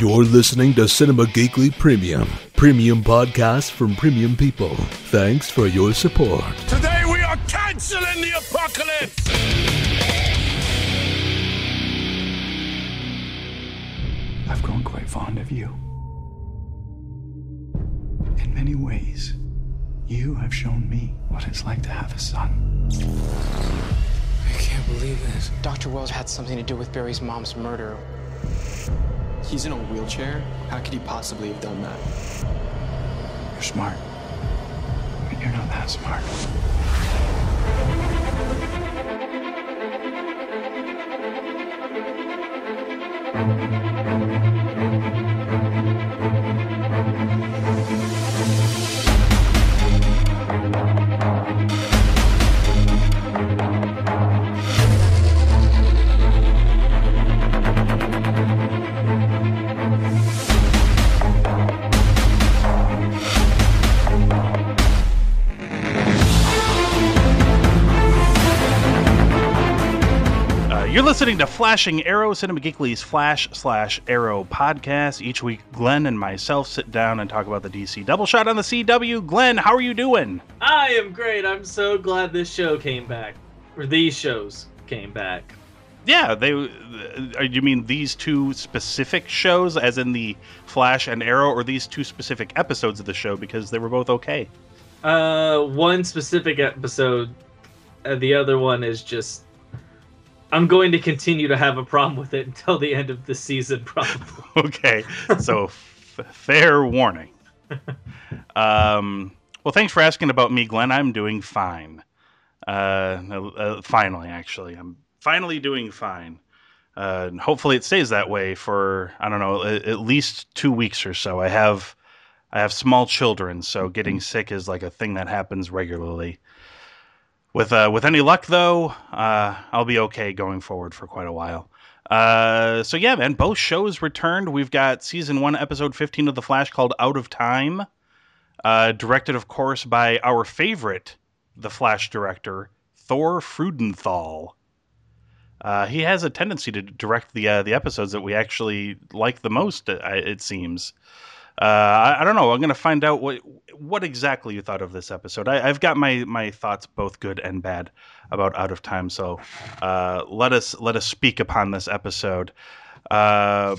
You're listening to Cinema Geekly Premium, premium podcast from premium people. Thanks for your support. Today we are canceling the apocalypse! I've grown quite fond of you. In many ways, you have shown me what it's like to have a son. I can't believe this. Dr. Wells had something to do with Barry's mom's murder. He's in a wheelchair? How could he possibly have done that? You're smart. But you're not that smart. You're listening to Flashing Arrow, Cinema Geekly's Flash slash Arrow podcast. Each week, Glenn and myself sit down and talk about the DC Double Shot on the CW. Glenn, how are you doing? I am great. I'm so glad this show came back, or these shows came back. Yeah, they. Uh, you mean these two specific shows, as in the Flash and Arrow, or these two specific episodes of the show because they were both okay? Uh, one specific episode, uh, the other one is just. I'm going to continue to have a problem with it until the end of the season, probably. okay, so f- fair warning. Um, well, thanks for asking about me, Glenn. I'm doing fine. Uh, uh, finally, actually, I'm finally doing fine. Uh, and hopefully, it stays that way for I don't know at, at least two weeks or so. I have I have small children, so getting sick is like a thing that happens regularly. With uh, with any luck, though, uh, I'll be okay going forward for quite a while. Uh, so yeah, man, both shows returned. We've got season one, episode fifteen of The Flash, called "Out of Time," uh, directed, of course, by our favorite The Flash director, Thor Freudenthal. Uh, he has a tendency to direct the uh, the episodes that we actually like the most. It seems. Uh, I, I don't know. I'm going to find out what what exactly you thought of this episode. I, I've got my my thoughts, both good and bad, about Out of Time. So uh, let us let us speak upon this episode. Uh,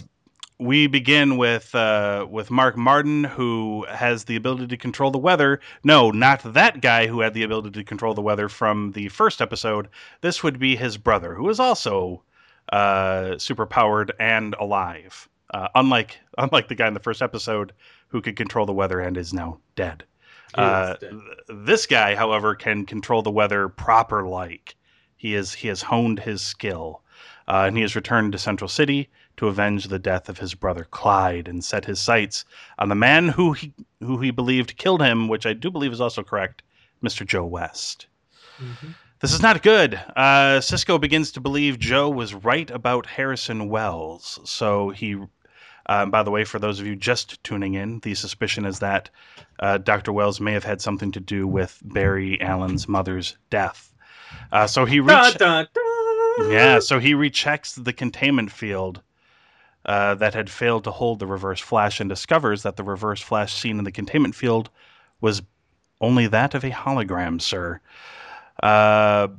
we begin with uh, with Mark Mardon, who has the ability to control the weather. No, not that guy who had the ability to control the weather from the first episode. This would be his brother, who is also uh, super powered and alive. Uh, unlike unlike the guy in the first episode who could control the weather and is now dead. Is Uh, dead. this guy, however, can control the weather proper like. He is he has honed his skill, uh, and he has returned to Central City to avenge the death of his brother Clyde and set his sights on the man who he who he believed killed him, which I do believe is also correct, Mr. Joe West. This is not good. Uh, Cisco begins to believe Joe was right about Harrison Wells. So he, uh, by the way, for those of you just tuning in, the suspicion is that uh, Dr. Wells may have had something to do with Barry Allen's mother's death. Uh, so he Dun, reached. dun, dun. Yeah, so he rechecks the containment field uh, that had failed to hold the reverse flash and discovers that the reverse flash seen in the containment field was only that of a hologram, sir. Uh,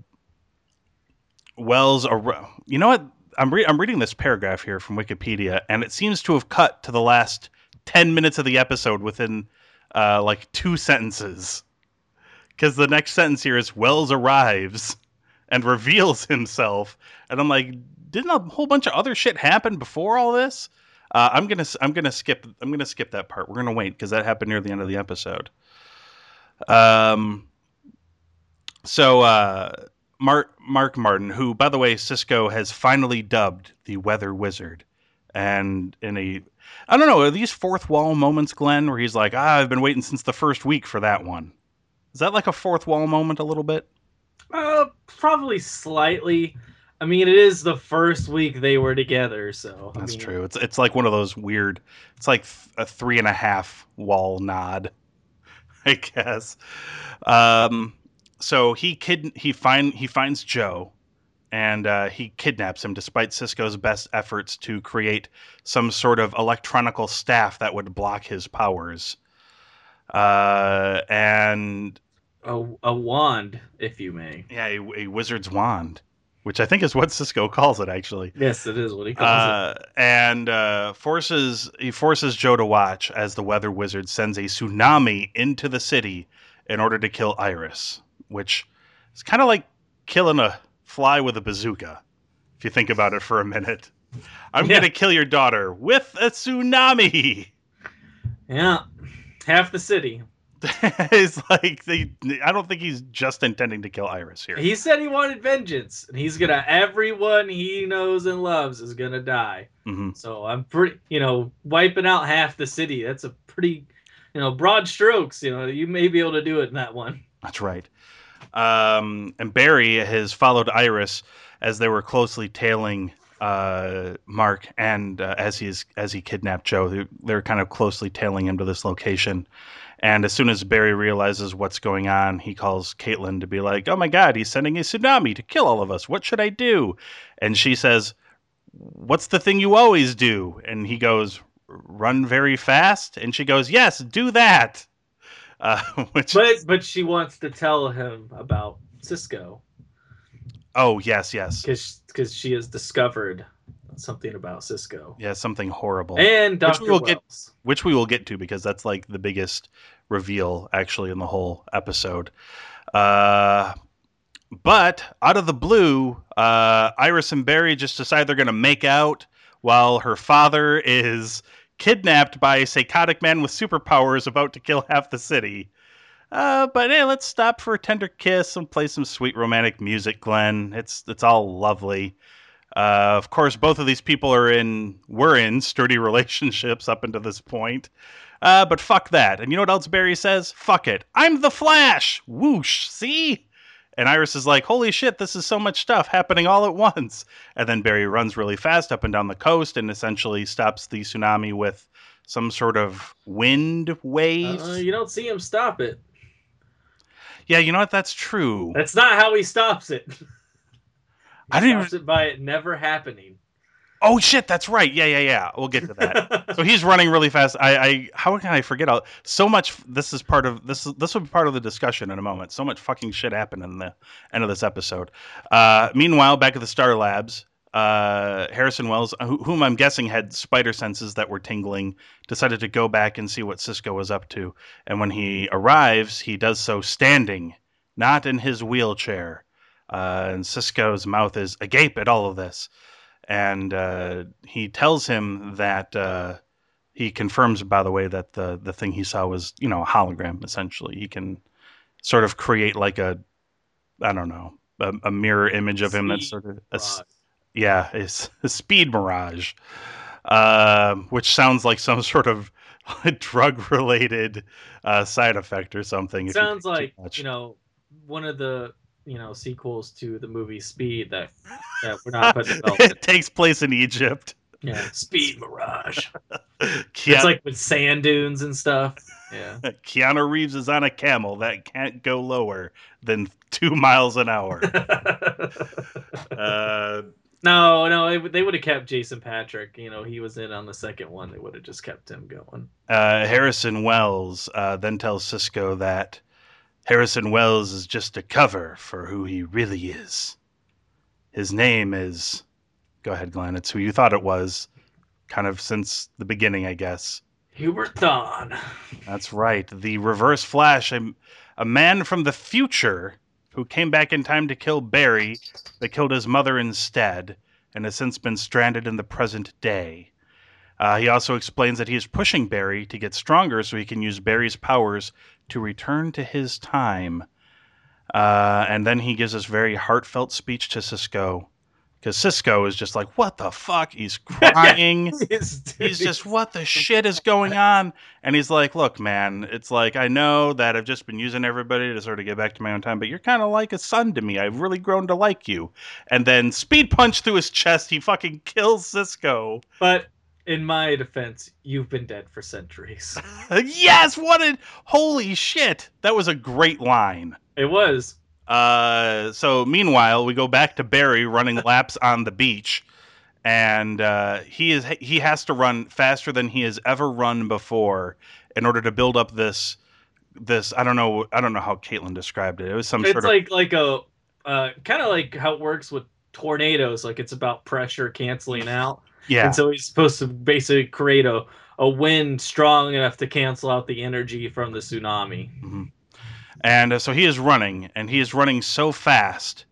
Wells, ar- you know what? I'm, re- I'm reading this paragraph here from Wikipedia, and it seems to have cut to the last 10 minutes of the episode within uh, like two sentences. Because the next sentence here is Wells arrives and reveals himself, and I'm like, didn't a whole bunch of other shit happen before all this? Uh, I'm gonna I'm gonna skip I'm gonna skip that part. We're gonna wait because that happened near the end of the episode. Um. So uh, Mark Mark Mardon, who by the way Cisco has finally dubbed the Weather Wizard, and in a I don't know are these fourth wall moments, Glenn, where he's like, ah, I've been waiting since the first week for that one. Is that like a fourth wall moment a little bit? Uh, probably slightly. I mean, it is the first week they were together, so I That's mean, true. It's it's like one of those weird. It's like th- a three and a half wall nod, I guess. Um, so he kid he find he finds Joe, and uh, he kidnaps him despite Cisco's best efforts to create some sort of electronical staff that would block his powers. Uh, and A, a wand, if you may. yeah, a, a wizard's wand, which I think is what Cisco calls it actually. Yes, it is what he calls Uh, and uh, forces he forces Joe to watch as the weather wizard sends a tsunami into the city in order to kill Iris, which is kind of like killing a fly with a bazooka. If you think about it for a minute, I'm Yeah. gonna kill your daughter with a tsunami. Yeah, half the city. it's like they, I don't think he's just intending to kill Iris here. He said he wanted vengeance, and he's gonna. Everyone he knows and loves is gonna die. hmm So I'm pretty, you know, wiping out half the city. That's a pretty, you know, broad strokes. You know, you may be able to do it in that one. That's right. Um, and Barry has followed Iris as they were closely tailing uh, Mark, and uh, as he's as he kidnapped Joe, they're, they're kind of closely tailing him to this location. And as soon as Barry realizes what's going on, he calls Caitlin to be like, "Oh my God, he's sending a tsunami to kill all of us. What should I do?" And she says, "What's the thing you always do?" And he goes, "Run very fast." And she goes, "Yes, do that." Uh, which But but she wants to tell him about Cisco Oh yes, yes, because she has discovered something about Cisco yeah, something horrible, and Which Doctor we will get- Wells. which we will get to because that's like the biggest reveal actually in the whole episode. Uh, but out of the blue, uh, Iris and Barry just decide they're going to make out while her father is kidnapped by a psychotic man with superpowers about to kill half the city. Uh, but hey, let's stop for a tender kiss and play some sweet romantic music, Glenn. It's it's all lovely. Uh, of course, both of these people are in were in sturdy relationships up until this point. Uh, but fuck that. And you know what else Barry says? Fuck it. I'm the Flash. Whoosh. See? And Iris is like, holy shit, this is so much stuff happening all at once. And then Barry runs really fast up and down the coast and essentially stops the tsunami with some sort of wind wave. Uh, you don't see him stop it. yeah, you know what? That's true. That's not how he stops it. He I didn't stops it by it never happening. Oh shit, that's right. Yeah, yeah, yeah. We'll get to that. so he's running really fast. I, I how can I forget all so much this is part of this this will be part of the discussion in a moment. So much fucking shit happened in the end of this episode. Uh meanwhile, back at the Star Labs, uh Harrison Wells, who, whom I'm guessing had spider senses that were tingling, decided to go back and see what Cisco was up to. And when he arrives, he does so standing, not in his wheelchair. Uh, and Cisco's mouth is agape at all of this and uh, he tells him that uh, he confirms, by the way, that the the thing he saw was you know a hologram. Essentially, he can sort of create like a I don't know a, a mirror image of him that's sort of a yeah, it's a speed mirage, uh, which sounds like some sort of drug related uh, side effect or something. Sounds like you know one of the you know sequels to the movie Speed that that we're not putting development. it takes place in Egypt. Yeah, Speed Mirage. Keanu, It's like with sand dunes and stuff. Yeah. Keanu Reeves is on a camel that can't go lower than two miles an hour. uh, no, no, they, would- they would have kept Jason Patric. You know, he was in on the second one. They would have just kept him going. uh, Harrison Wells uh, then tells Cisco that Harrison Wells is just a cover for who he really is. His name is. Go ahead, Glenn. It's who you thought it was, kind of since the beginning, I guess. Eobard Thawne. That's right. The Reverse Flash, a, a man from the future who came back in time to kill Barry, but killed his mother instead, and has since been stranded in the present day. Uh, he also explains that he is pushing Barry to get stronger so he can use Barry's powers to return to his time. Uh, and then he gives this very heartfelt speech to Cisco. Because Cisco is just like, what the fuck? He's crying He's, he's just what the shit is going on and he's like look man it's like i know that i've just been using everybody to sort of get back to my own time but you're kind of like a son to me i've really grown to like you and then speed punch through his chest he fucking kills cisco But in my defense, you've been dead for centuries. yes what a holy shit that was a great line It was. Uh, so meanwhile, we go back to Barry running laps on the beach, and uh, he is he has to run faster than he has ever run before in order to build up this this. I don't know. I don't know how Caitlin described it. It was some It's sort of It's like like a uh, kind of like how it works with tornadoes. Like it's about pressure canceling out. Yeah. And so he's supposed to basically create a, a wind strong enough to cancel out the energy from the tsunami. And uh, so he is running, and he is running so fast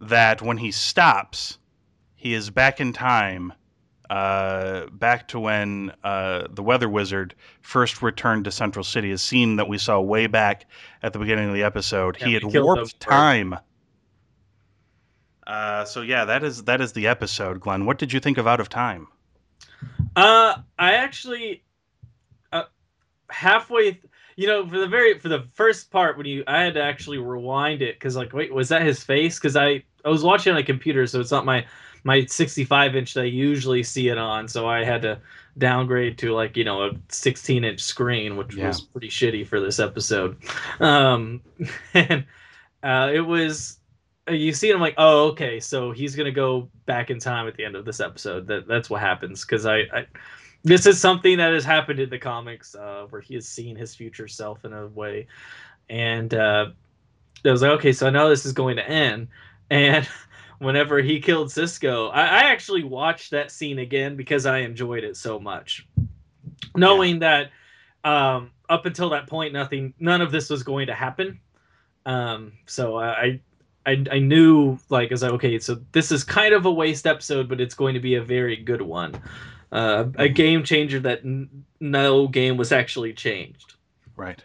that when he stops, he is back in time, uh, back to when uh, the Weather Wizard first returned to Central City, a scene that we saw way back at the beginning of the episode. Yeah, he had warped time. birds. Uh, so yeah, that is that is the episode, Glenn. What did you think of Out of Time? Uh, I actually, uh, halfway, th- you know, for the very for the first part when you, I had to actually rewind it because like, wait, was that his face? Because I I was watching on a computer, so it's not my my 65 inch that I usually see it on, so I had to downgrade to like you know a 16 inch screen, which Yeah. was pretty shitty for this episode. Um, and uh, it was you see it, I'm like, oh, okay, so he's gonna go back in time at the end of this episode. That that's what happens because I, I, this is something that has happened in the comics uh, where he has seen his future self in a way, and uh, I was like, okay, so I know this is going to end, and. Whenever he killed Cisco, I, I actually watched that scene again because I enjoyed it so much, knowing that um, up until that point, nothing, none of this was going to happen. Um, so I, I, I knew like as I was like, okay, so this is kind of a waste episode, but it's going to be a very good one, uh, a game changer that n- no game was actually changed. Right.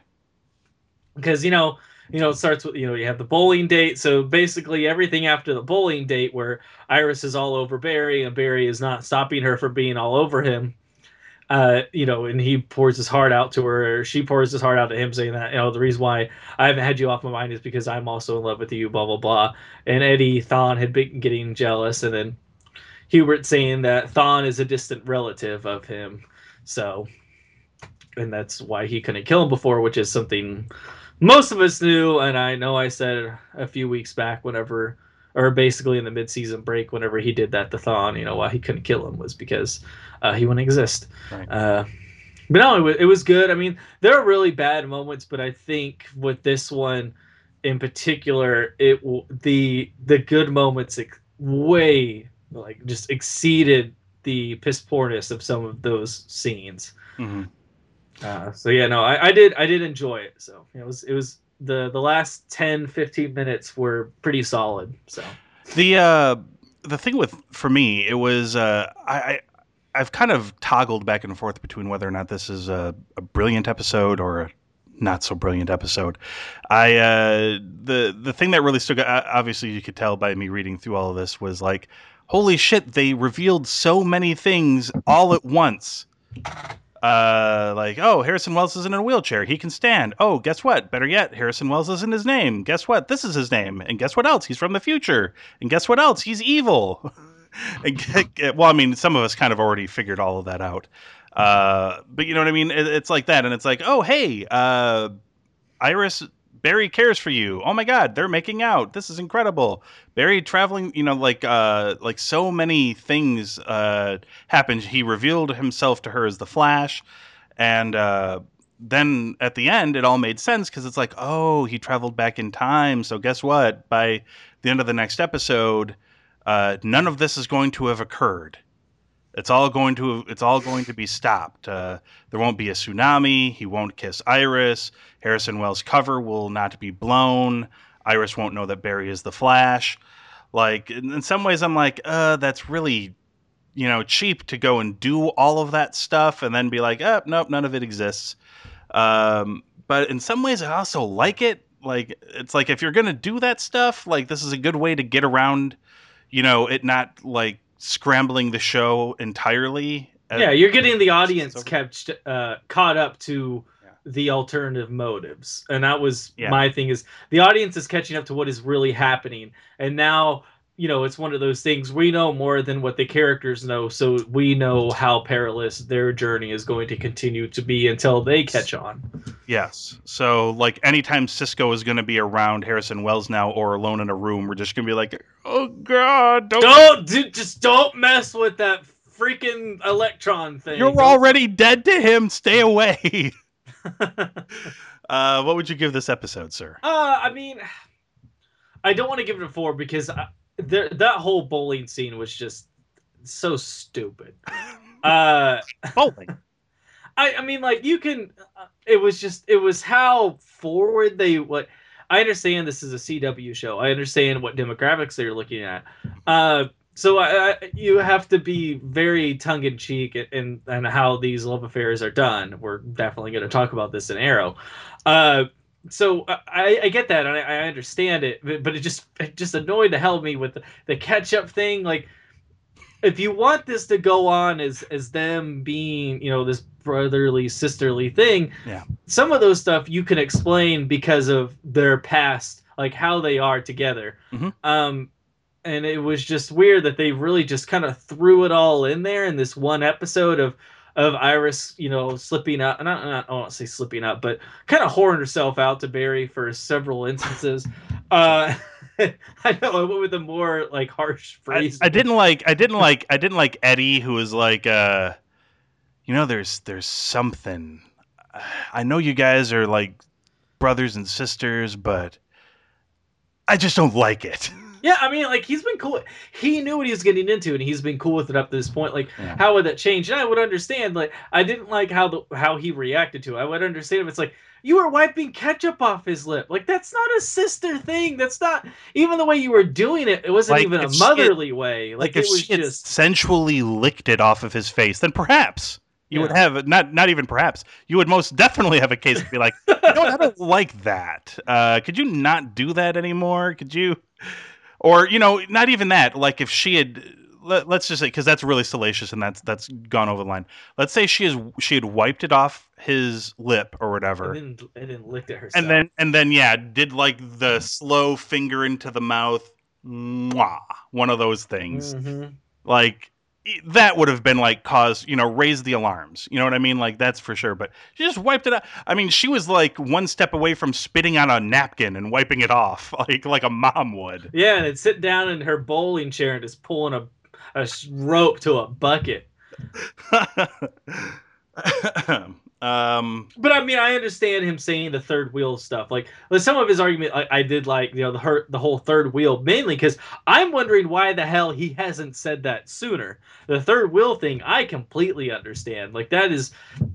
because you know you know it starts with you know you have the bowling date. So basically everything after the bowling date where iris is all over barry and barry is not stopping her from being all over him uh you know and he pours his heart out to her or she pours his heart out to him saying that you know the reason why i haven't had you off my mind is because i'm also in love with you blah blah blah. And eddie thawne had been getting jealous and then Eobard saying that thawne is a distant relative of him. So and that's why he couldn't kill him before which is something most of us knew, and I know I said a few weeks back, whenever, or basically in the mid-season break, whenever he did that to Thawne, you know, why he couldn't kill him was because uh, he wouldn't exist. Right. Uh, but no, it was, it was good. I mean, there are really bad moments, but I think with this one in particular, it w- the the good moments ex- way like just exceeded the piss poorness of some of those scenes. hmm Uh, so yeah, no, I, I did I did enjoy it. So it was it was the the last 10 15 minutes were pretty solid. So The uh, the thing with for me, it was uh, I, I've kind of toggled back and forth between whether or not this is a, a brilliant episode or a not so brilliant episode. I uh, the the thing that really stuck obviously you could tell by me reading through all of this was like, holy shit, they revealed so many things all at once. Uh, like, oh, Harrison Wells is in a wheelchair. He can stand. Oh, guess what? Better yet, Harrison Wells isn't his name. Guess what? This is his name. And guess what else? He's from the future. And guess what else? He's evil. Well, I mean, some of us kind of already figured all of that out. Uh, but you know what I mean? It, it's like that. And it's like, oh, hey, uh, Iris, Barry cares for you. Oh my God, they're making out. This is incredible. Barry traveling, you know, like, uh, like so many things, uh, happened. He revealed himself to her as the Flash. And, uh, then at the end, it all made sense because it's like, oh, he traveled back in time. So guess what? By the end of the next episode, uh, none of this is going to have occurred. It's all going to it's all going to be stopped. Uh, there won't be a tsunami. He won't kiss Iris. Harrison Wells' cover will not be blown. Iris won't know that Barry is the Flash. Like in, in some ways, I'm like, uh, that's really you know cheap to go and do all of that stuff and then be like, oh, nope, none of it exists. Um, but in some ways, I also like it. Like it's like if you're gonna do that stuff, like this is a good way to get around, you know, it not like scrambling the show entirely. Yeah, you're getting the audience kept uh, caught up to Yeah. the alternative motives, and that was Yeah. my thing. Is the audience is catching up to what is really happening, and now you know it's one of those things we know more than what the characters know, so we know how perilous their journey is going to continue to be until they catch on. Yes. So like anytime Cisco is going to be around Harrison Wells now or alone in a room, we're just going to be like, "Oh God, don't! Don't do, just don't mess with that freaking electron thing. You're Don't- already dead to him. Stay away." uh, what would you give this episode, sir? Uh, I mean, I don't want to give it a four because I, there, that whole bowling scene was just so stupid. Uh, Bowling. I, I mean, like you can. Uh, it was just. It was how forward they. What I understand. This is a CW show. I understand what demographics they're looking at. Uh, so I, I, you have to be very tongue in cheek in and how these love affairs are done. We're definitely going to talk about this in Arrow. Uh, so I, I get that and I, I understand it, but, but it just it just annoyed the hell of me with the, the catch up thing. Like, if you want this to go on as as them being you know this brotherly sisterly thing, Yeah. some of those stuff you can explain because of their past, like how they are together. Mhm. Um, and it was just weird that they really just kind of threw it all in there in this one episode of of Iris, you know, slipping out. Not, not I won't say slipping out, but kind of whoring herself out to Barry for several instances. uh, I know I went with a more like harsh I. I didn't like. I didn't like. I didn't like Eddie, who was like, uh, you know, there's there's something. I know you guys are like brothers and sisters, but I just don't like it. Yeah, I mean, like he's been cool. He knew what he was getting into, and he's been cool with it up to this point. Like, Yeah. how would that change? And I would understand. Like, I didn't like how the how he reacted to it. I would understand if it's like you were wiping ketchup off his lip. Like, that's not a sister thing. That's not even the way you were doing it. It wasn't Like, even a if she had- motherly way. Like, if it was she just sensually licked it off of his face, then perhaps you would have not not even perhaps you would most definitely have a case to be like, what, I don't like that. Uh, could you not do that anymore? Could you, or you know, not even that. Like if she had. Let, let's just say because that's really salacious and that's that's gone over the line. Let's say she is she had wiped it off his lip or whatever, and then and then licked at herself. and then and then yeah, did like the slow finger into the mouth, mwah, one of those things Mhm. like that would have been like cause you know raise the alarms you know what i mean? Like that's for sure but she just wiped it out. I mean she was like one step away from spitting on a napkin and wiping it off like like a mom would. Yeah, and then sit down in her bowling chair and just pulling a, a rope to a bucket. um But I mean, I understand him saying the third wheel stuff. Like, some of his argument, I, I did like, you know, the hurt, the whole third wheel mainly because I'm wondering why the hell he hasn't said that sooner. The third wheel thing, I completely understand. Like that is,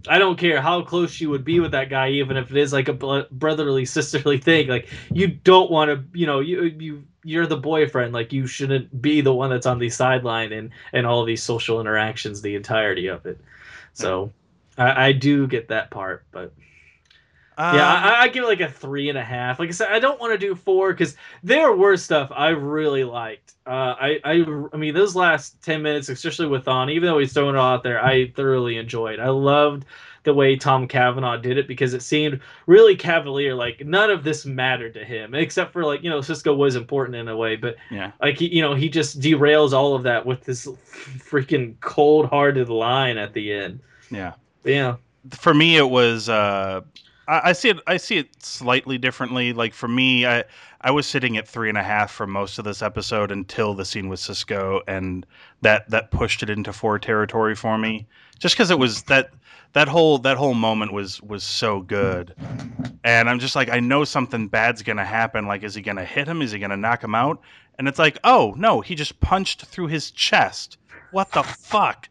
I don't care how close you would be with that guy, even if it is like a brotherly sisterly thing. Like you don't want to, you know, you you you're the boyfriend. Like you shouldn't be the one that's on the sideline and and all these social interactions the entirety of it. So. I, I do get that part, but yeah, um, I, I give it like a three and a half. Like I said, I don't want to do four because there were stuff I really liked. Uh, I, I, I mean, those last ten minutes, especially with On, even though he's throwing it all out there, I thoroughly enjoyed. I loved the way Tom Cavanagh did it because it seemed really cavalier. Like none of this mattered to him, except for like you know Cisco was important in a way, but yeah like he, you know he just derails all of that with this freaking cold-hearted line at the end. yeah Yeah. for me it was uh I, I see it i see it slightly differently. Like for me i i was sitting at three and a half for most of this episode until the scene with cisco and that that pushed it into four territory for me. Just because it was that that whole that whole moment was was so good. And i'm just like i know something bad's gonna happen. Like is he gonna hit him? Is he gonna knock him out? And it's like oh no he just punched through his chest. What the fuck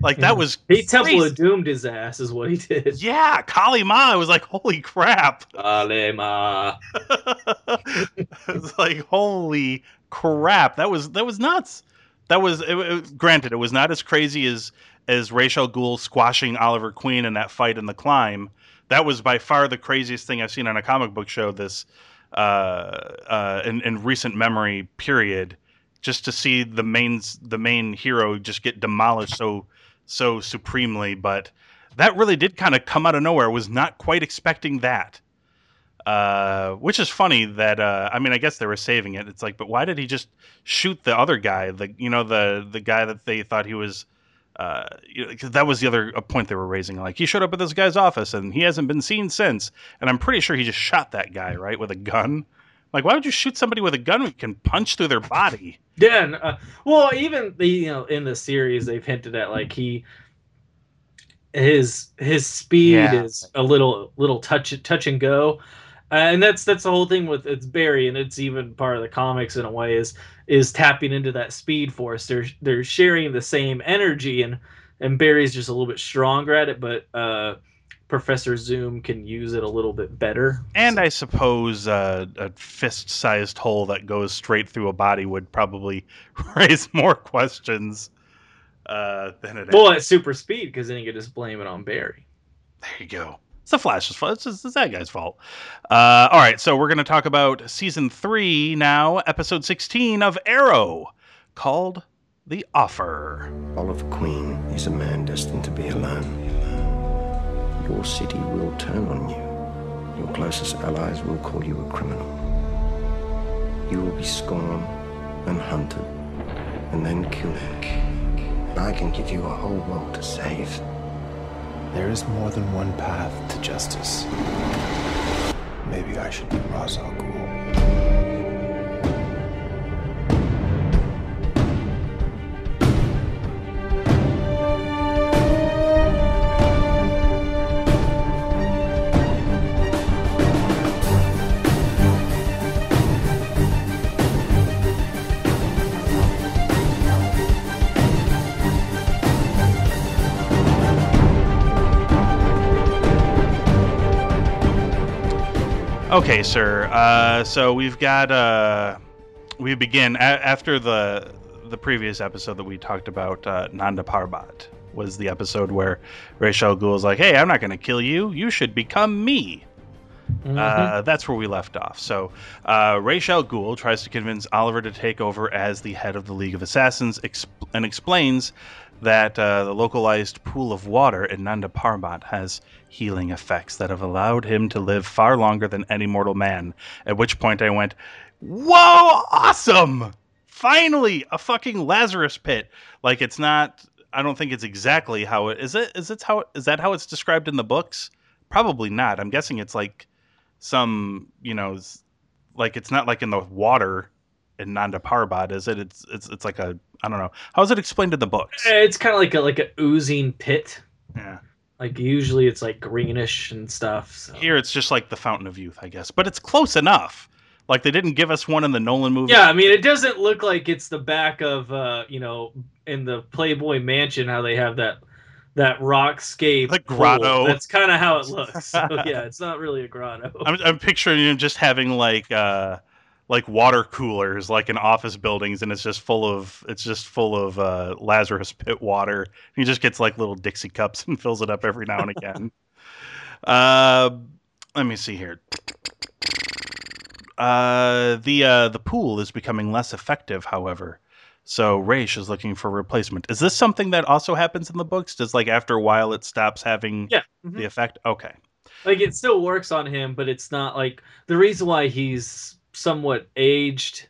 like that was He Temple crazy. of Doomed his ass is what he did. Yeah, Kali Ma. I was like, holy crap. Alema. it's like, holy crap. That was that was nuts. That was it, it- granted, it was not as crazy as as Ra's al Ghul squashing Oliver Queen in that fight in the climb. That was by far the craziest thing I've seen on a comic book show this uh, uh, in, in recent memory. Period. Just to see the main the main hero just get demolished so so supremely, but that really did kind of come out of nowhere. Was not quite expecting that. Uh, which is funny that uh, I mean I guess they were saving it. It's like, but why did he just shoot the other guy? The you know the the guy that they thought he was uh, you know, that was the other point they were raising. Like he showed up at this guy's office and he hasn't been seen since. And I'm pretty sure he just shot that guy right with a gun. Like, why would you shoot somebody with a gun when you can punch through their body? Yeah, uh, well, even the you know in the series they've hinted at like he his his speed Yeah. is a little little touch touch and go, uh, and that's that's the whole thing with it's Barry, and it's even part of the comics in a way is is tapping into that speed force. They're they're sharing the same energy, and and Barry's just a little bit stronger at it, but uh, Professor Zoom can use it a little bit better. And I suppose uh, a fist-sized hole that goes straight through a body would probably raise more questions uh, than it. well, at super speed, because then you can just blame it on Barry. There you go. It's the Flash's fault. It's, just, it's that guy's fault. Uh, all right, so we're going to talk about season three now, episode sixteen of Arrow, called "The Offer." Oliver Queen is a man destined to be alone. Your city will turn on you. Your closest allies will call you a criminal. You will be scorned and hunted and then killed. I can give you a whole world to save. There is more than one path to justice. Maybe I should be Ghul. Okay, sir. Uh, so we've got uh, we begin a- after the the previous episode that we talked about. Uh, Nanda Parbat was the episode where Ra's al Ghul is like, "Hey, I'm not going to kill you. You should become me." Uh, that's where we left off. So, uh, Ra's al Ghul tries to convince Oliver to take over as the head of the League of Assassins exp- and explains that uh, the localized pool of water in Nanda Parbat has healing effects that have allowed him to live far longer than any mortal man. At which point I went, Whoa, awesome! Finally, a fucking Lazarus pit. Like, it's not. I don't think it's exactly how it is. It is it how is that how it's described in the books? Probably not. I'm guessing it's like some you know like it's not like in the water in Nanda Parbat, is it? It's it's it's like a I don't know. How is it explained in the books? It's kind of like a like a oozing pit. Yeah. Like usually it's like greenish and stuff. So. Here it's just like the Fountain of Youth, I guess. But it's close enough. Like they didn't give us one in the Nolan movie. Yeah, I mean it doesn't look like it's the back of uh, you know, in the Playboy Mansion how they have that that rockscape The pool. grotto. That's kind of how it looks. So yeah, it's not really a grotto. I'm, I'm picturing you just having like uh like water coolers like in office buildings and it's just full of it's just full of uh Lazarus pit water. He just gets like little Dixie cups and fills it up every now and again. uh let me see here. Uh the uh the pool is becoming less effective, however. So Ra's is looking for replacement. Is this something that also happens in the books? Does like after a while it stops having Yeah. the effect? Okay. like it still works on him, but it's not like the reason why he's somewhat aged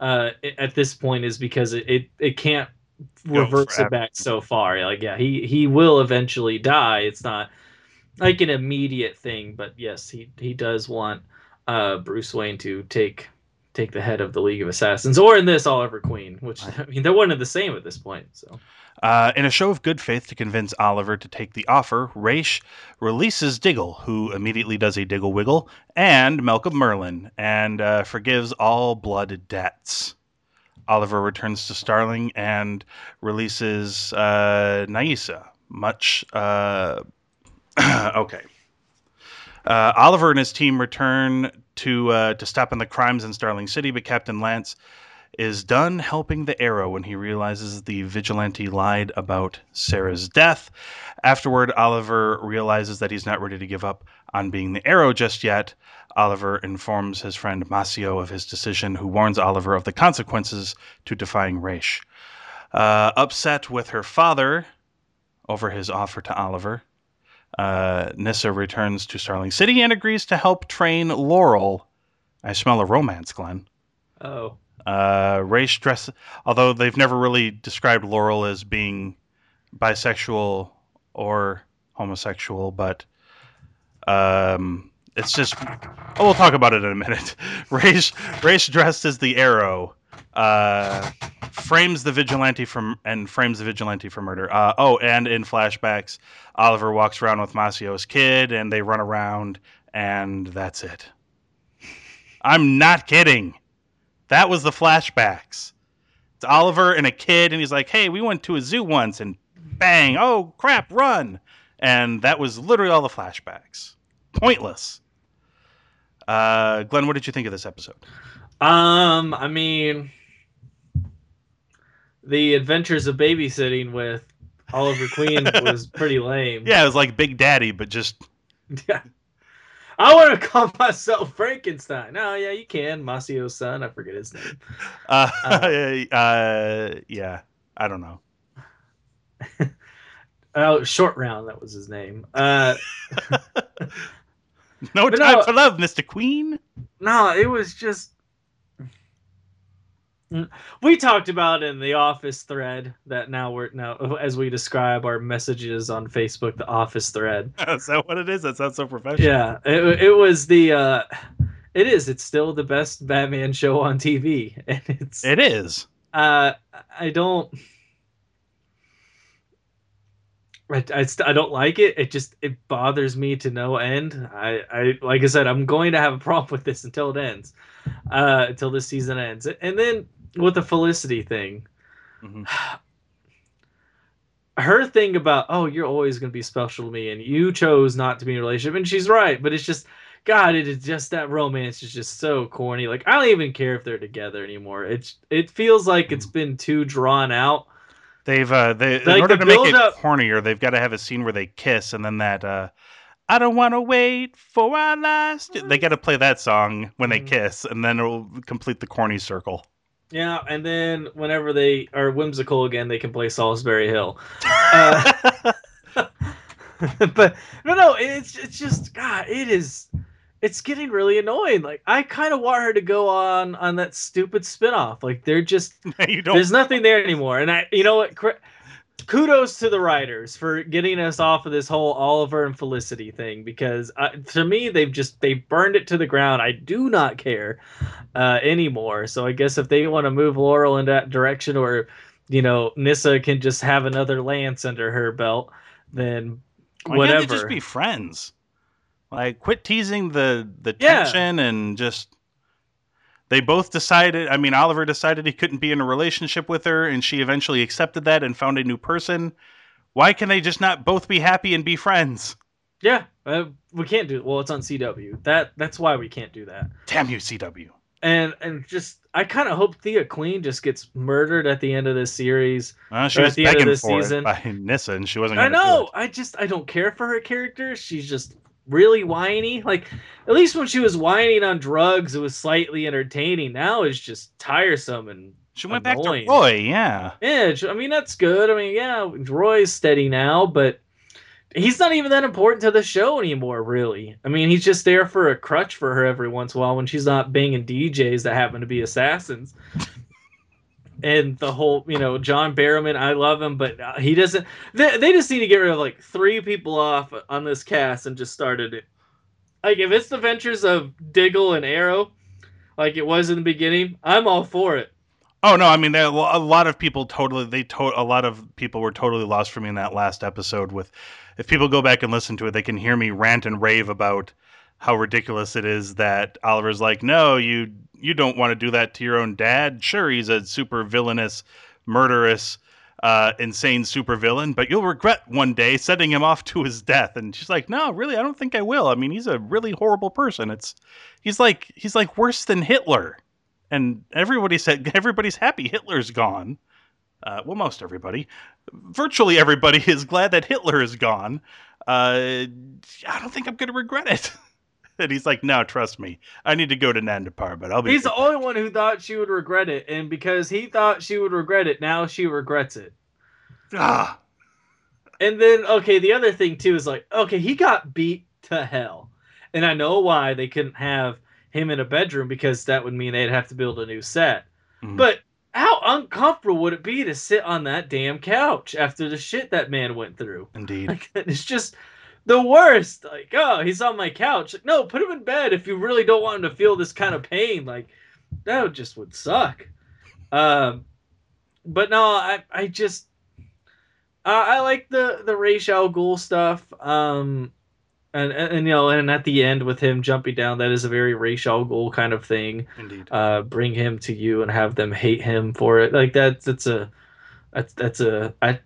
uh, at this point is because it it, it can't reverse it back so far. Like yeah, he he will eventually die. It's not like an immediate thing, but yes, he he does want uh, Bruce Wayne to take take the head of the League of Assassins, or in this Oliver Queen, which I mean they're one and the same at this point. So Uh, in a show of good faith to convince Oliver to take the offer, Ra's releases Diggle, who immediately does a Diggle Wiggle, and Malcolm Merlyn, and uh, forgives all blood debts. Oliver returns to Starling and releases uh, Nyssa. Much. Uh, okay. Uh, Oliver and his team return to to stop in the crimes in Starling City, but Captain Lance is done helping the Arrow when he realizes the vigilante lied about Sara's death. Afterward, Oliver realizes that he's not ready to give up on being the Arrow just yet. Oliver informs his friend Maseo of his decision, who warns Oliver of the consequences to defying Ra's. Uh, upset with her father over his offer to Oliver, uh, Nyssa returns to Starling City and agrees to help train Laurel. I smell a romance, Glenn. oh Uh, Ra's dress, although they've never really described Laurel as being bisexual or homosexual, but um, it's just. Oh, we'll talk about it in a minute. Race, race dressed as the Arrow uh, frames the vigilante from and frames the vigilante for murder. Uh, oh, and in flashbacks, Oliver walks around with Maseo's kid, and they run around, and that's it. I'm not kidding. That was the flashbacks. It's Oliver and a kid, and he's like, "Hey, we went to a zoo once, and bang! Oh crap, run!" And that was literally all the flashbacks. Pointless. Uh, Glenn, what did you think of this episode? Um, I mean, the Adventures of Babysitting with Oliver Queen was pretty lame. Yeah, it was like Big Daddy, but just Yeah. I want to call myself Frankenstein. Oh, yeah, you can. Maseo's son. I forget his name. uh, uh, yeah, I don't know. Oh, Short Round. That was his name. Uh, No time no- for love, Mister Queen. no, it was just. We talked about in the office thread that now we're now as we describe our messages on Facebook, the office thread. Is that what it is? That sounds so professional. Yeah, it, it was the. uh It is. It's still the best Batman show on TV, and it's. It is. Uh, I don't. I, I, st- I don't like it. It just it bothers me to no end. I, I like I said, I'm going to have a problem with this until it ends, uh, until this season ends. And then with the Felicity thing, Mhm. her thing about oh you're always going to be special to me and you chose not to be in a relationship and she's right but it's just god it is just that romance is just so corny like i don't even care if they're together anymore it's it feels like it's been too drawn out They've uh, they in order to make it build-up- cornier, they've got to have a scene where they kiss, and then that uh, I don't want to wait for our last. They got to play that song when they Mhm. kiss, and then it'll complete the corny circle. Yeah and then whenever they are whimsical again they can play Solsbury Hill. Uh, but no no it's it's just god it is it's getting really annoying. Like i kind of want her to go on on that stupid spin-off. Like they're just you don't. there's nothing there anymore. And i you know what cr- kudos to the writers for getting us off of this whole oliver and felicity thing because uh, to me they've just they burned it to the ground i do not care uh, anymore so i guess if they want to move laurel in that direction or you know Nyssa can just have another lance under her belt then Why whatever can't they just be friends? Like, quit teasing the the Yeah. tension and just. They both decided. I mean, Oliver decided he couldn't be in a relationship with her, and she eventually accepted that and found a new person. Why can they just not both be happy and be friends? yeah uh, we can't do it. well it's on cw that that's why we can't do that Damn you, CW. and and just I kind of hope Thea Queen just gets murdered at the end of this series. Well, she was at the end of this season. by Nyssa, and she wasn't. I know. I just I don't care for her character. She's just really whiny. Like at least when she was whining on drugs, it was slightly entertaining. Now it's just tiresome and She went annoying. back to Roy. Yeah, yeah. I mean that's good. I mean yeah, Roy's steady now, but he's not even that important to the show anymore. Really. I mean he's just there for a crutch for her every once in a while when she's not banging DJs that happen to be assassins. And the whole, you know, John Barrowman, I love him, but uh, he doesn't. They, they just need to get rid of like three people off on this cast and just started it. Like if it's the ventures of Diggle and Arrow, like it was in the beginning, I'm all for it. Oh no, I mean a lot of people totally they to, a lot of people were totally lost for me in that last episode with if people go back and listen to it they can hear me rant and rave about how ridiculous it is that Oliver's like no you you don't want to do that to your own dad sure he's a super villainous murderous uh, insane supervillain but you'll regret one day sending him off to his death and she's like no really I don't think I will I mean he's a really horrible person it's he's like he's like worse than Hitler and everybody said everybody's happy Hitler's gone. Uh, well, most everybody, virtually everybody is glad that Hitler is gone. Uh, I don't think I'm going to regret it. and he's like, "No, trust me, I need to go to Nandapar, but I'll be." He's the only one who thought she would regret it, and because he thought she would regret it, now she regrets it. ah, And then, okay, the other thing too is like, okay, he got beat to hell, and I know why they couldn't have him in a bedroom because that would mean they'd have to build a new set. Mhm. But how uncomfortable would it be to sit on that damn couch after the shit that man went through? Indeed. Like it's just the worst. Like, oh, he's on my couch. Like, no, put him in bed if you really don't want him to feel this kind of pain. Like, that just would suck. Um, but no, I I just uh, I like the the Ra's al Ghul stuff. Um, and, and, and you know, and at the end with him jumping down, that is a very Ra's al Ghul kind of thing. Indeed. Uh, bring him to you and have them hate him for it. Like that's that's a that's that's a I,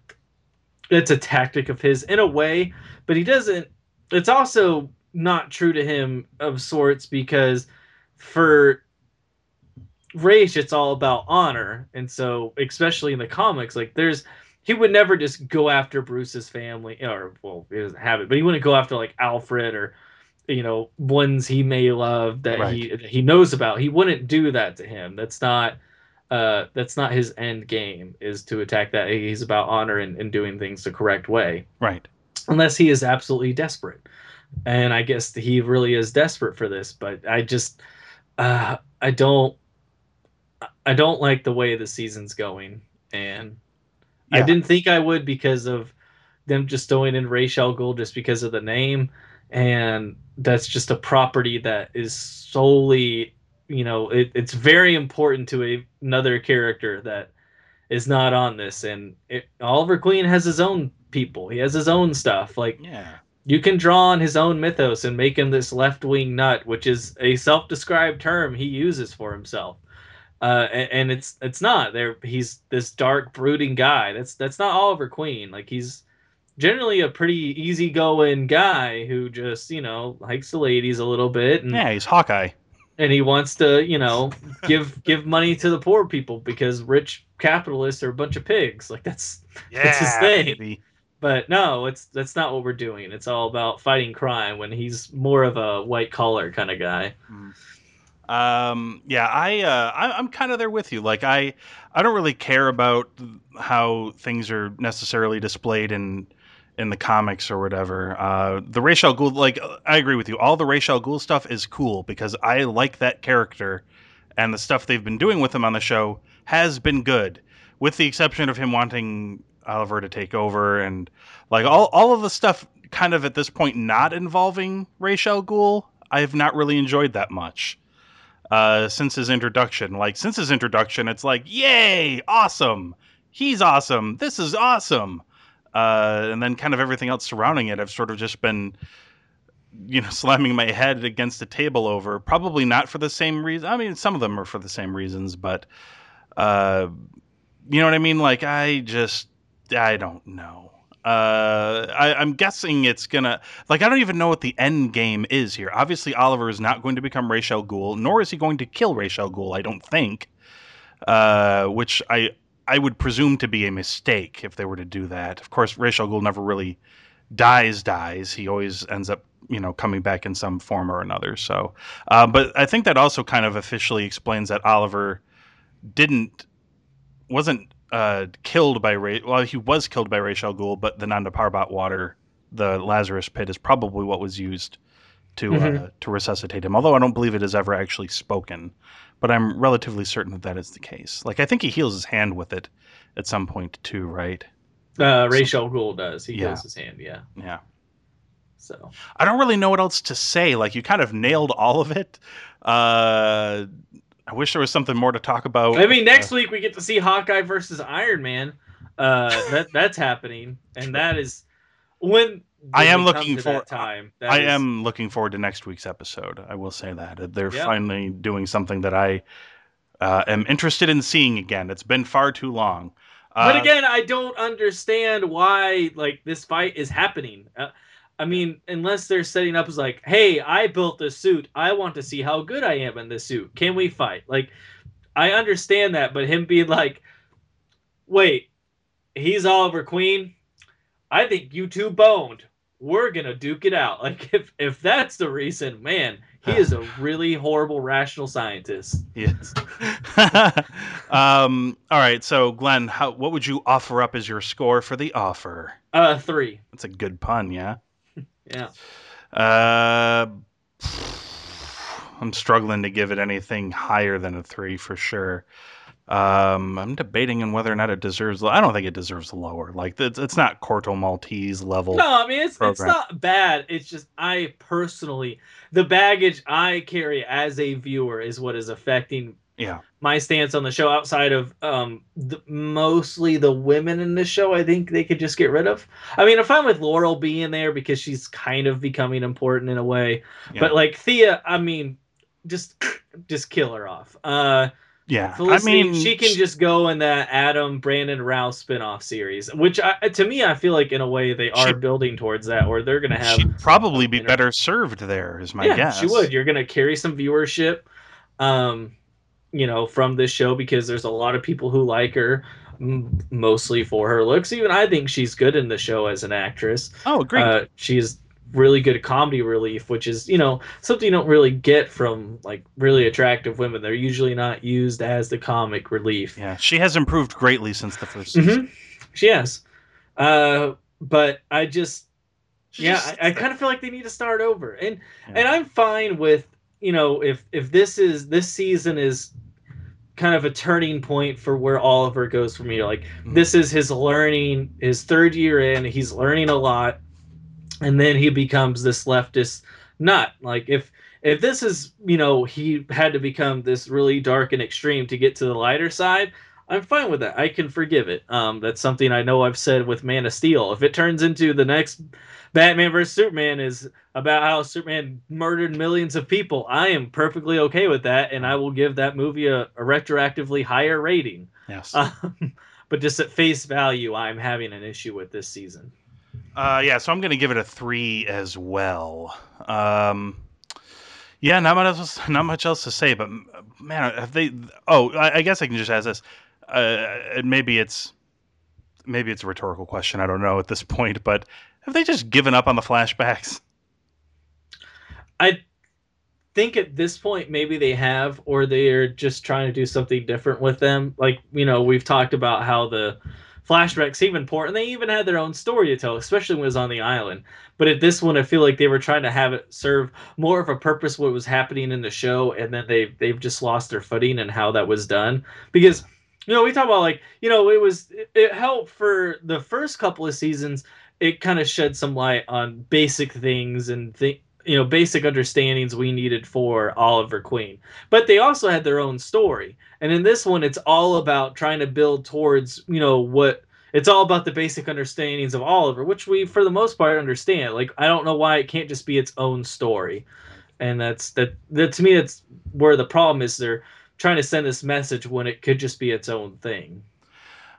it's a tactic of his in a way, but he doesn't. It's also not true to him of sorts because for Ra's, it's all about honor, and so especially in the comics, like there's he would never just go after Bruce's family, or well, he doesn't have it, but he wouldn't go after like Alfred or you know ones he may love that he that he knows about. He wouldn't do that to him. That's not uh, that's not his end game. Is to attack that. He's about honor and, and doing things the correct way, Right. Unless he is absolutely desperate. And I guess he really is desperate for this. But I just uh, I don't I don't like the way the season's going, and I didn't think I would because of them just throwing in al Ghul just because of the name, and that's just a property that is solely, you know, it, it's very important to a, another character that is not on this. And it, Oliver Queen has his own people. He has his own stuff. Like Yeah. you can draw on his own mythos and make him this left wing nut, which is a self described term he uses for himself. Uh, and, and it's it's not there. He's this dark, brooding guy. That's that's not Oliver Queen. Like he's generally a pretty easygoing guy who just you know likes the ladies a little bit, and Yeah, he's Hawkeye. and he wants to you know give give money to the poor people because rich capitalists are a bunch of pigs. Like that's Yeah. That's his thing. baby. But no, it's that's not what we're doing. It's all about fighting crime when he's more of a white collar kind of guy. Um, yeah, I, uh, I I'm kind of there with you. Like I, I don't really care about how things are necessarily displayed in in the comics or whatever. Uh, the Ra's al Ghul, like I agree with you. All the Ra's al Ghul stuff is cool because I like that character, and the stuff they've been doing with him on the show has been good, with the exception of him wanting Oliver to take over and like all all of the stuff kind of at this point not involving Ra's al Ghul. I have not really enjoyed that much uh, since his introduction. Like since his introduction, it's like, yay, awesome. He's awesome. This is awesome. Uh, and then kind of everything else surrounding it, I've sort of just been, you know, slamming my head against the table over. Probably not for the same reason. I mean, some of them are for the same reasons, but, uh, you know what I mean? Like I just, I don't know. Uh, I, I'm guessing it's gonna like I don't even know what the end game is here. Obviously, Oliver is not going to become Ra's al Ghul, nor is he going to kill Ra's al Ghul. I don't think. Uh, which I I would presume to be a mistake if they were to do that. Of course, Ra's al Ghul never really dies. Dies. He always ends up you know coming back in some form or another. So, uh, but I think that also kind of officially explains that Oliver didn't wasn't uh, killed by Ray. Well, he was killed by Ra's al Ghul, but the Nanda Parbat water, the Lazarus pit, is probably what was used to uh, Mhm. to resuscitate him. Although I don't believe it is ever actually spoken, but I'm relatively certain that that is the case. Like I think he heals his hand with it at some point too, right? Uh, Ra's al Ghul does. He Yeah. heals his hand. Yeah. Yeah. So I don't really know what else to say. Like you kind of nailed all of it. Uh, I wish there was something more to talk about. I mean, next Uh, week we get to see Hawkeye versus Iron Man. Uh, that that's happening, and that is when I am looking for- that time. that I is- am looking forward to next week's episode. I will say that they're Yeah. finally doing something that I uh, am interested in seeing again. It's been far too long. But Uh, again, I don't understand why like this fight is happening. I mean, unless they're setting up as like, "Hey, I built this suit. I want to see how good I am in this suit. Can we fight?" Like, I understand that, but him being like, "Wait, he's Oliver Queen. I think you two boned. We're gonna duke it out." Like, if if that's the reason, man, he is a really horrible rational scientist. Yes. um, all right. So, Glenn, how, what would you offer up as your score for the offer? Uh, three. That's a good pun, yeah. Yeah. Uh, I'm struggling to give it anything higher than a three for sure. Um, I'm debating on whether or not it deserves. I don't think it deserves lower. Like it's, it's not Corto Maltese level. No, I mean it's it's not bad. It's just I personally the baggage I carry as a viewer is what is affecting Yeah, my stance on the show outside of um the, mostly the women in this show i think they could just get rid of i mean i'm fine with laurel being there because she's kind of becoming important in a way Yeah. but like thea i mean just just kill her off uh yeah. Felicity, I mean, she can just go in that Atom brandon Routh spin-off series which I, to me i feel like in a way they are She- building towards that or they're gonna have she'd probably be better served there. Is my yeah, guess. she would. You're gonna carry some viewership, um, you know, from this show because there's a lot of people who like her, mostly for her looks. Even I think she's good in the show as an actress. Oh, great. Uh, she's really good at comedy relief, which is you know something you don't really get from like really attractive women. They're usually not used as the comic relief. yeah, she has improved greatly since the first season. hmm She has, uh, but I just She yeah, just- I, I kind of feel like they need to start over, and Yeah. and I'm fine with you know if if this is this season is kind of a turning point for where Oliver goes from here. Like Mhm. this is his learning, his third year in, he's learning a lot, and then he becomes this leftist nut. Like if if this is you know he had to become this really dark and extreme to get to the lighter side. I'm fine with that. I can forgive it. Um, that's something I know I've said with Man of Steel. If it turns into the next Batman vs Superman is about how Superman murdered millions of people, I am perfectly okay with that, and I will give that movie a, a retroactively higher rating. Yes. Um, but just at face value, I'm having an issue with this season. Uh, yeah, so I'm going to give it a three as well. Um, yeah, not much else. Not much else to say, but man, have they? Oh, I, I guess I can just ask this. Uh, maybe it's maybe it's a rhetorical question. I don't know at this point, but have they just given up on the flashbacks? I think at this point maybe they have, or they're just trying to do something different with them. Like you know, we've talked about how the flashbacks seem important. They even had their own story to tell, especially when it was on the island. But at this one, I feel like they were trying to have it serve more of a purpose what was happening in the show, and then they they've just lost their footing and how that was done because. You know, we talk about like, you know, it was it, it helped for the first couple of seasons. It kind of shed some light on basic things and th- you know basic understandings we needed for Oliver Queen. But they also had their own story. And in this one it's all about trying to build towards, you know, what it's all about the basic understandings of Oliver, which we for the most part understand. Like I don't know why it can't just be its own story. And that's that that to me that's where the problem is they're trying to send this message when it could just be its own thing.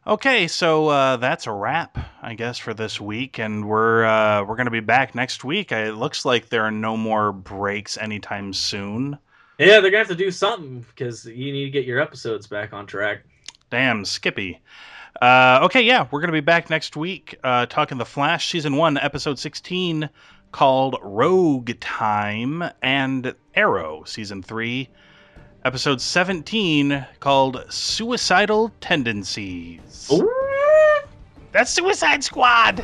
Okay, so uh, that's a wrap, I guess, for this week, and we're uh, we're gonna be back next week. It looks like there are no more breaks anytime soon. Yeah, they're gonna have to do something because you need to get your episodes back on track. Damn, Skippy. Uh, okay, yeah, we're gonna be back next week uh, talking the Flash season one, episode sixteen, called Rogue Time, and Arrow season three, episode seventeen, called Suicidal Tendencies. That's Suicide Squad.